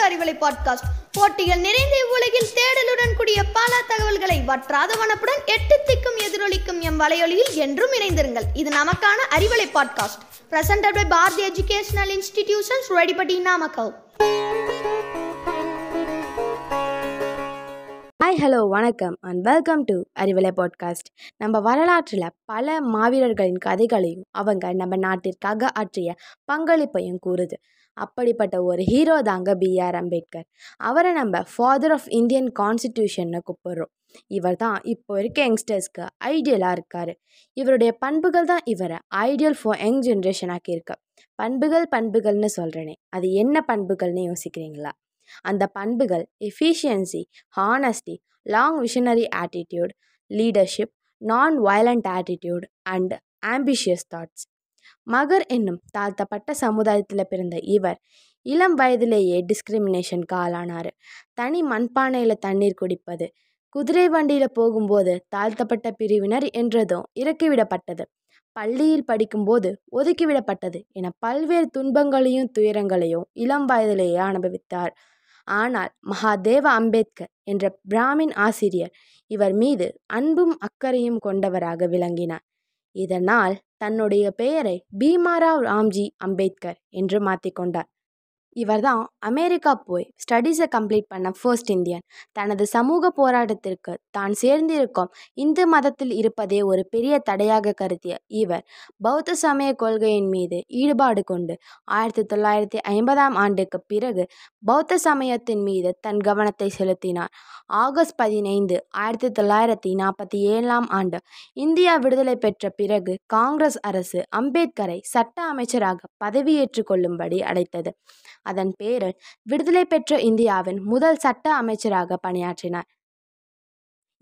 Arivalai podcast போட்டிகள் நிறைந்த உலகில் தேடலுடன் கூடிய பல தகவல்களை வற்றாத வனப்புடன் எட்டு திக்கும் எதிரொலிக்கும் எம் வலையொலியில் என்றும் இணைந்திருங்கள். இது நமக்கான Arivalai podcast presented by Bharathi educational institutions ரெடிபடி Namakkal hi hello வணக்கம் and welcome to Arivalai podcast நம்ம வரலாற்றில் பல மாவீரர்களின் கதைகளையும் அவங்க நம்ம நாட்டிற்காக ஆற்றிய பங்களிப்பையும் கூறுது. அப்படிப்பட்ட ஒரு ஹீரோ தாங்க பிஆர் அம்பேத்கர். அவரை நம்ம ஃபாதர் ஆஃப் இந்தியன் கான்ஸ்டிடியூஷன்னு கூப்பிடுறோம். இவர் தான் இப்போ இருக்க யங்ஸ்டர்ஸ்க்கு ஐடியலாக இருக்கார். இவருடைய பண்புகள் தான் இவரை ஐடியல் ஃபார் யங் ஜென்ரேஷன் ஆக்கியிருக்கு. பண்புகள் பண்புகள்னு சொல்கிறேனே அது என்ன பண்புகள்னு யோசிக்கிறீங்களா? அந்த பண்புகள் efficiency honesty long visionary attitude leadership non violent attitude and ambitious thoughts Mahar என்னும் தாழ்த்தப்பட்ட சமுதாயத்தில் பிறந்த இவர் இளம் வயதிலேயே டிஸ்கிரிமினேஷனுக்கு ஆளானார் தனி மண்பானையில் தண்ணீர் குடிப்பது குதிரை வண்டியில் போகும்போது தாழ்த்தப்பட்ட பிரிவினர் என்றதும் இறக்கிவிடப்பட்டது. பள்ளியில் படிக்கும்போது ஒதுக்கிவிடப்பட்டது என பல்வேறு துன்பங்களையும் துயரங்களையும் இளம் வயதிலேயே அனுபவித்தார். ஆனால் மகாதேவ அம்பேத்கர் என்ற பிராமின் ஆசிரியர் இவர் மீது அன்பும் அக்கறையும் கொண்டவராக விளங்கினார். இதனால் தன்னுடைய பெயரை பீமாராவ் ராம்ஜி அம்பேத்கர் என்று மாற்றிக்கொண்டார் இவர்தான் அமெரிக்கா போய் ஸ்டடீஸை கம்ப்ளீட் பண்ண ஃபர்ஸ்ட் இந்தியன் தனது சமூக போராட்டத்திற்கு தான் சேர்ந்திருக்கும் இந்து மதத்தில் இருப்பதே ஒரு பெரிய தடையாக கருதிய இவர் பௌத்த சமய கொள்கையின் மீது ஈடுபாடு கொண்டு ஆயிரத்தி தொள்ளாயிரத்தி ஐம்பதாம் ஆண்டுக்கு பிறகு பௌத்த சமயத்தின் மீது தன் கவனத்தை செலுத்தினார். ஆகஸ்ட் பதினைந்து ஆயிரத்தி தொள்ளாயிரத்தி நாற்பத்தி ஏழாம் ஆண்டு இந்தியா விடுதலை பெற்ற பிறகு காங்கிரஸ் அரசு அம்பேத்கரை சட்ட அமைச்சராக பதவியேற்றுக் கொள்ளும்படி அழைத்தது. அதன் பேரில் விடுதலை பெற்ற இந்தியாவின் முதல் சட்ட அமைச்சராக பணியாற்றினார்.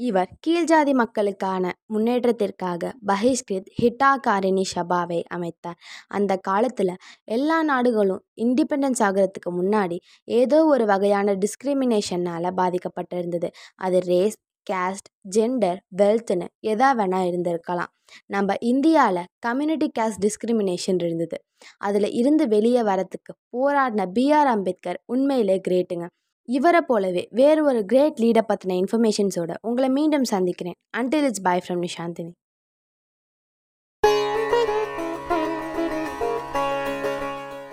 இவர் கீழ்ஜாதி மக்களுக்கான முன்னேற்றத்திற்காக பஹிஷ்கிருத் ஹிட்டாகாரிணி சபாவை அமைத்தார். அந்த காலத்தில் எல்லா நாடுகளும் இண்டிபெண்டன்ஸ் ஆகிறதுக்கு முன்னாடி ஏதோ ஒரு வகையான டிஸ்கிரிமினேஷனால் பாதிக்கப்பட்டிருந்தது. அது ரேஸ் கேஸ்ட் ஜெண்டர் வெல்த்துன்னு எதா வேணா இருந்திருக்கலாம். நம்ம இந்தியாவில் கம்யூனிட்டி கேஸ்ட் டிஸ்கிரிமினேஷன் இருந்தது. அதில் இருந்து வெளியே வரத்துக்கு போராடின பிஆர் அம்பேத்கர் உண்மையிலே கிரேட்டுங்க இவரை போலவே வேறு ஒரு கிரேட் லீடர் பற்றின இன்ஃபர்மேஷன்ஸோட உங்களை மீண்டும் சந்திக்கிறேன். Until it's bye from Nishanthini